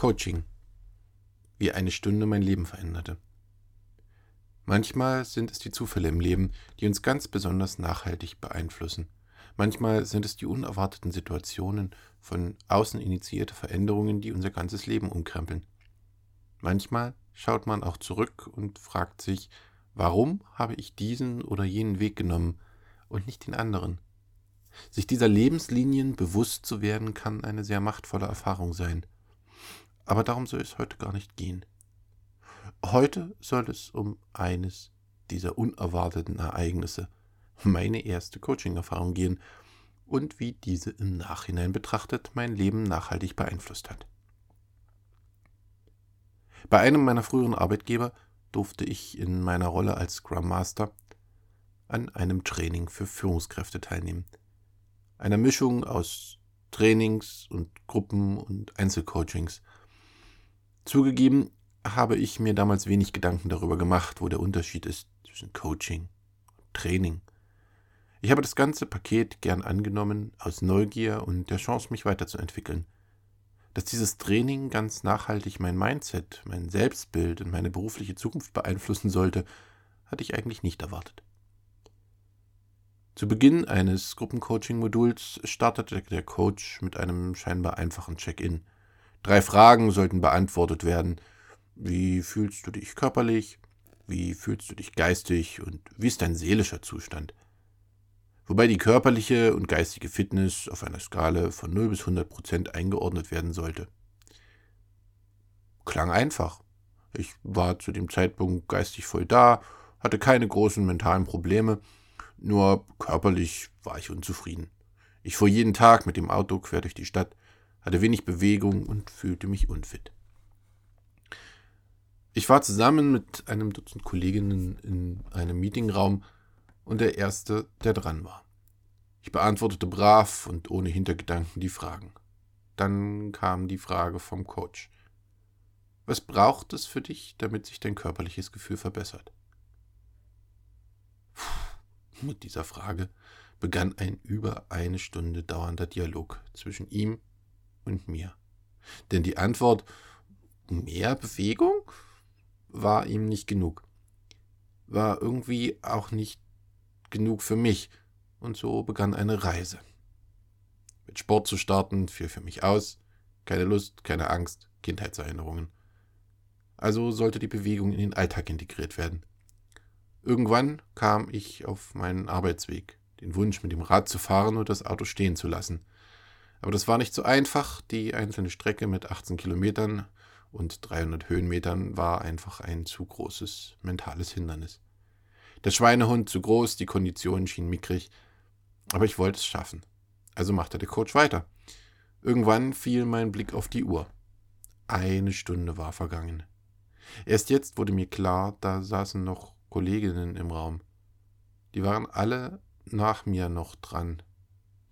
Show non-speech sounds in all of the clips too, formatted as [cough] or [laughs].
Coaching. Wie eine Stunde mein Leben veränderte. Manchmal sind es die Zufälle im Leben, die uns ganz besonders nachhaltig beeinflussen. Manchmal sind es die unerwarteten Situationen von außen initiierte Veränderungen, die unser ganzes Leben umkrempeln. Manchmal schaut man auch zurück und fragt sich, warum habe ich diesen oder jenen Weg genommen und nicht den anderen? Sich dieser Lebenslinien bewusst zu werden, kann eine sehr machtvolle Erfahrung sein. Aber darum soll es heute gar nicht gehen. Heute soll es um eines dieser unerwarteten Ereignisse, meine erste Coaching-Erfahrung gehen und wie diese im Nachhinein betrachtet mein Leben nachhaltig beeinflusst hat. Bei einem meiner früheren Arbeitgeber durfte ich in meiner Rolle als Scrum Master an einem Training für Führungskräfte teilnehmen einer Mischung aus Trainings und Gruppen und Einzelcoachings. Zugegeben habe ich mir damals wenig Gedanken darüber gemacht, wo der Unterschied ist zwischen Coaching und Training. Ich habe das ganze Paket gern angenommen aus Neugier und der Chance, mich weiterzuentwickeln. Dass dieses Training ganz nachhaltig mein Mindset, mein Selbstbild und meine berufliche Zukunft beeinflussen sollte, hatte ich eigentlich nicht erwartet. Zu Beginn eines Gruppencoaching-Moduls startete der Coach mit einem scheinbar einfachen Check-in. Drei Fragen sollten beantwortet werden. Wie fühlst du dich körperlich? Wie fühlst du dich geistig? Und wie ist dein seelischer Zustand? Wobei die körperliche und geistige Fitness auf einer Skala von 0 bis 100 Prozent eingeordnet werden sollte. Klang einfach. Ich war zu dem Zeitpunkt geistig voll da, hatte keine großen mentalen Probleme nur körperlich war ich unzufrieden. Ich fuhr jeden Tag mit dem Auto quer durch die Stadt, hatte wenig Bewegung und fühlte mich unfit. Ich war zusammen mit einem Dutzend Kolleginnen in einem Meetingraum und der Erste, der dran war. Ich beantwortete brav und ohne Hintergedanken die Fragen. Dann kam die Frage vom Coach. Was braucht es für dich, damit sich dein körperliches Gefühl verbessert? Mit dieser Frage begann ein über eine Stunde dauernder Dialog zwischen ihm und mir. Denn die Antwort mehr Bewegung war ihm nicht genug. War irgendwie auch nicht genug für mich. Und so begann eine Reise. Mit Sport zu starten fiel für mich aus. Keine Lust, keine Angst, Kindheitserinnerungen. Also sollte die Bewegung in den Alltag integriert werden. Irgendwann kam ich auf meinen Arbeitsweg, den Wunsch, mit dem Rad zu fahren und das Auto stehen zu lassen. Aber das war nicht so einfach. Die einzelne Strecke mit 18 Kilometern und 300 Höhenmetern war einfach ein zu großes mentales Hindernis. Der Schweinehund zu groß, die Kondition schien mickrig, aber ich wollte es schaffen. Also machte der Coach weiter. Irgendwann fiel mein Blick auf die Uhr. Eine Stunde war vergangen. Erst jetzt wurde mir klar, da saßen noch Kolleginnen im Raum. Die waren alle nach mir noch dran.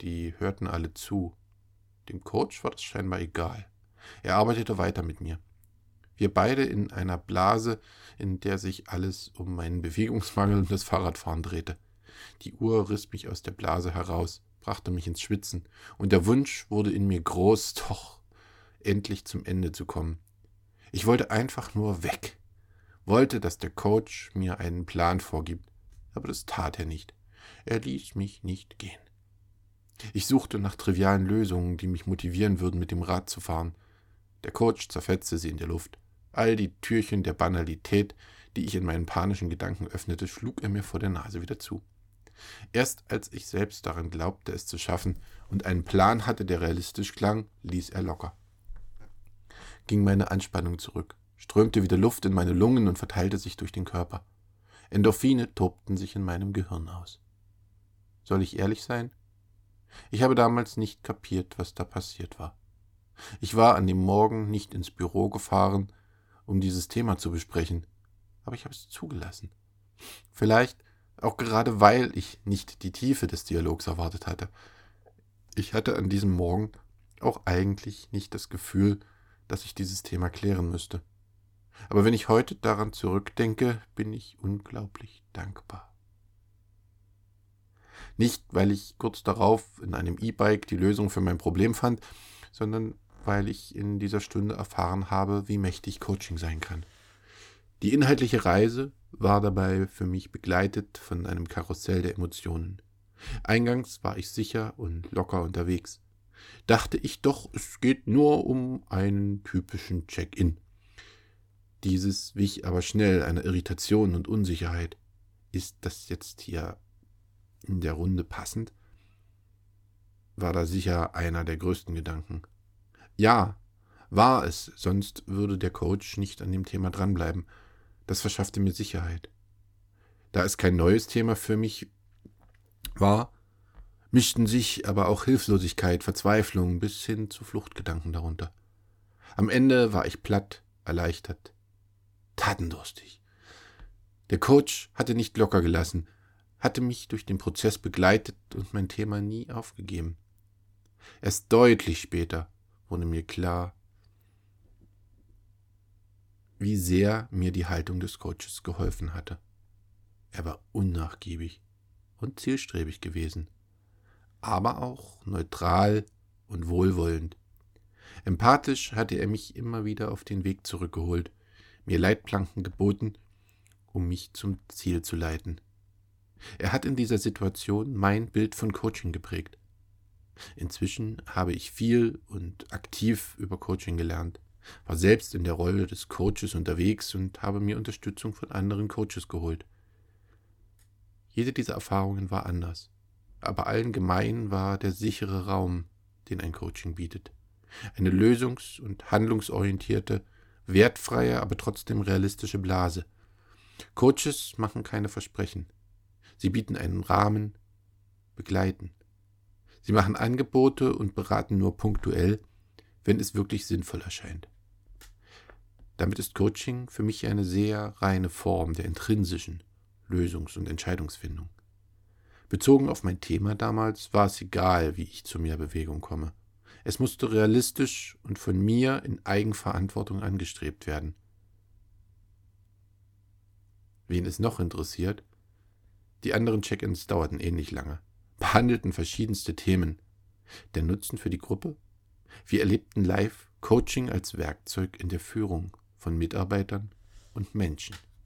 Die hörten alle zu. Dem Coach war das scheinbar egal. Er arbeitete weiter mit mir. Wir beide in einer Blase, in der sich alles um meinen Bewegungsmangel und das Fahrradfahren drehte. Die Uhr riss mich aus der Blase heraus, brachte mich ins Schwitzen, und der Wunsch wurde in mir groß, [laughs] doch endlich zum Ende zu kommen. Ich wollte einfach nur weg wollte, dass der Coach mir einen Plan vorgibt, aber das tat er nicht. Er ließ mich nicht gehen. Ich suchte nach trivialen Lösungen, die mich motivieren würden, mit dem Rad zu fahren. Der Coach zerfetzte sie in der Luft. All die Türchen der Banalität, die ich in meinen panischen Gedanken öffnete, schlug er mir vor der Nase wieder zu. Erst als ich selbst daran glaubte, es zu schaffen und einen Plan hatte, der realistisch klang, ließ er locker. Ging meine Anspannung zurück strömte wieder Luft in meine Lungen und verteilte sich durch den Körper. Endorphine tobten sich in meinem Gehirn aus. Soll ich ehrlich sein? Ich habe damals nicht kapiert, was da passiert war. Ich war an dem Morgen nicht ins Büro gefahren, um dieses Thema zu besprechen, aber ich habe es zugelassen. Vielleicht auch gerade weil ich nicht die Tiefe des Dialogs erwartet hatte. Ich hatte an diesem Morgen auch eigentlich nicht das Gefühl, dass ich dieses Thema klären müsste. Aber wenn ich heute daran zurückdenke, bin ich unglaublich dankbar. Nicht, weil ich kurz darauf in einem E-Bike die Lösung für mein Problem fand, sondern weil ich in dieser Stunde erfahren habe, wie mächtig Coaching sein kann. Die inhaltliche Reise war dabei für mich begleitet von einem Karussell der Emotionen. Eingangs war ich sicher und locker unterwegs. Dachte ich doch, es geht nur um einen typischen Check-in. Dieses wich aber schnell einer Irritation und Unsicherheit. Ist das jetzt hier in der Runde passend? War da sicher einer der größten Gedanken. Ja, war es, sonst würde der Coach nicht an dem Thema dranbleiben. Das verschaffte mir Sicherheit. Da es kein neues Thema für mich war, mischten sich aber auch Hilflosigkeit, Verzweiflung bis hin zu Fluchtgedanken darunter. Am Ende war ich platt, erleichtert, tatendurstig. Der Coach hatte nicht locker gelassen, hatte mich durch den Prozess begleitet und mein Thema nie aufgegeben. Erst deutlich später wurde mir klar, wie sehr mir die Haltung des Coaches geholfen hatte. Er war unnachgiebig und zielstrebig gewesen, aber auch neutral und wohlwollend. Empathisch hatte er mich immer wieder auf den Weg zurückgeholt, mir Leitplanken geboten, um mich zum Ziel zu leiten. Er hat in dieser Situation mein Bild von Coaching geprägt. Inzwischen habe ich viel und aktiv über Coaching gelernt, war selbst in der Rolle des Coaches unterwegs und habe mir Unterstützung von anderen Coaches geholt. Jede dieser Erfahrungen war anders, aber allen gemein war der sichere Raum, den ein Coaching bietet. Eine lösungs- und handlungsorientierte, wertfreie, aber trotzdem realistische Blase. Coaches machen keine Versprechen. Sie bieten einen Rahmen, begleiten. Sie machen Angebote und beraten nur punktuell, wenn es wirklich sinnvoll erscheint. Damit ist Coaching für mich eine sehr reine Form der intrinsischen Lösungs- und Entscheidungsfindung. Bezogen auf mein Thema damals war es egal, wie ich zu mehr Bewegung komme. Es musste realistisch und von mir in Eigenverantwortung angestrebt werden. Wen es noch interessiert, die anderen Check-ins dauerten ähnlich lange, behandelten verschiedenste Themen. Der Nutzen für die Gruppe? Wir erlebten live Coaching als Werkzeug in der Führung von Mitarbeitern und Menschen.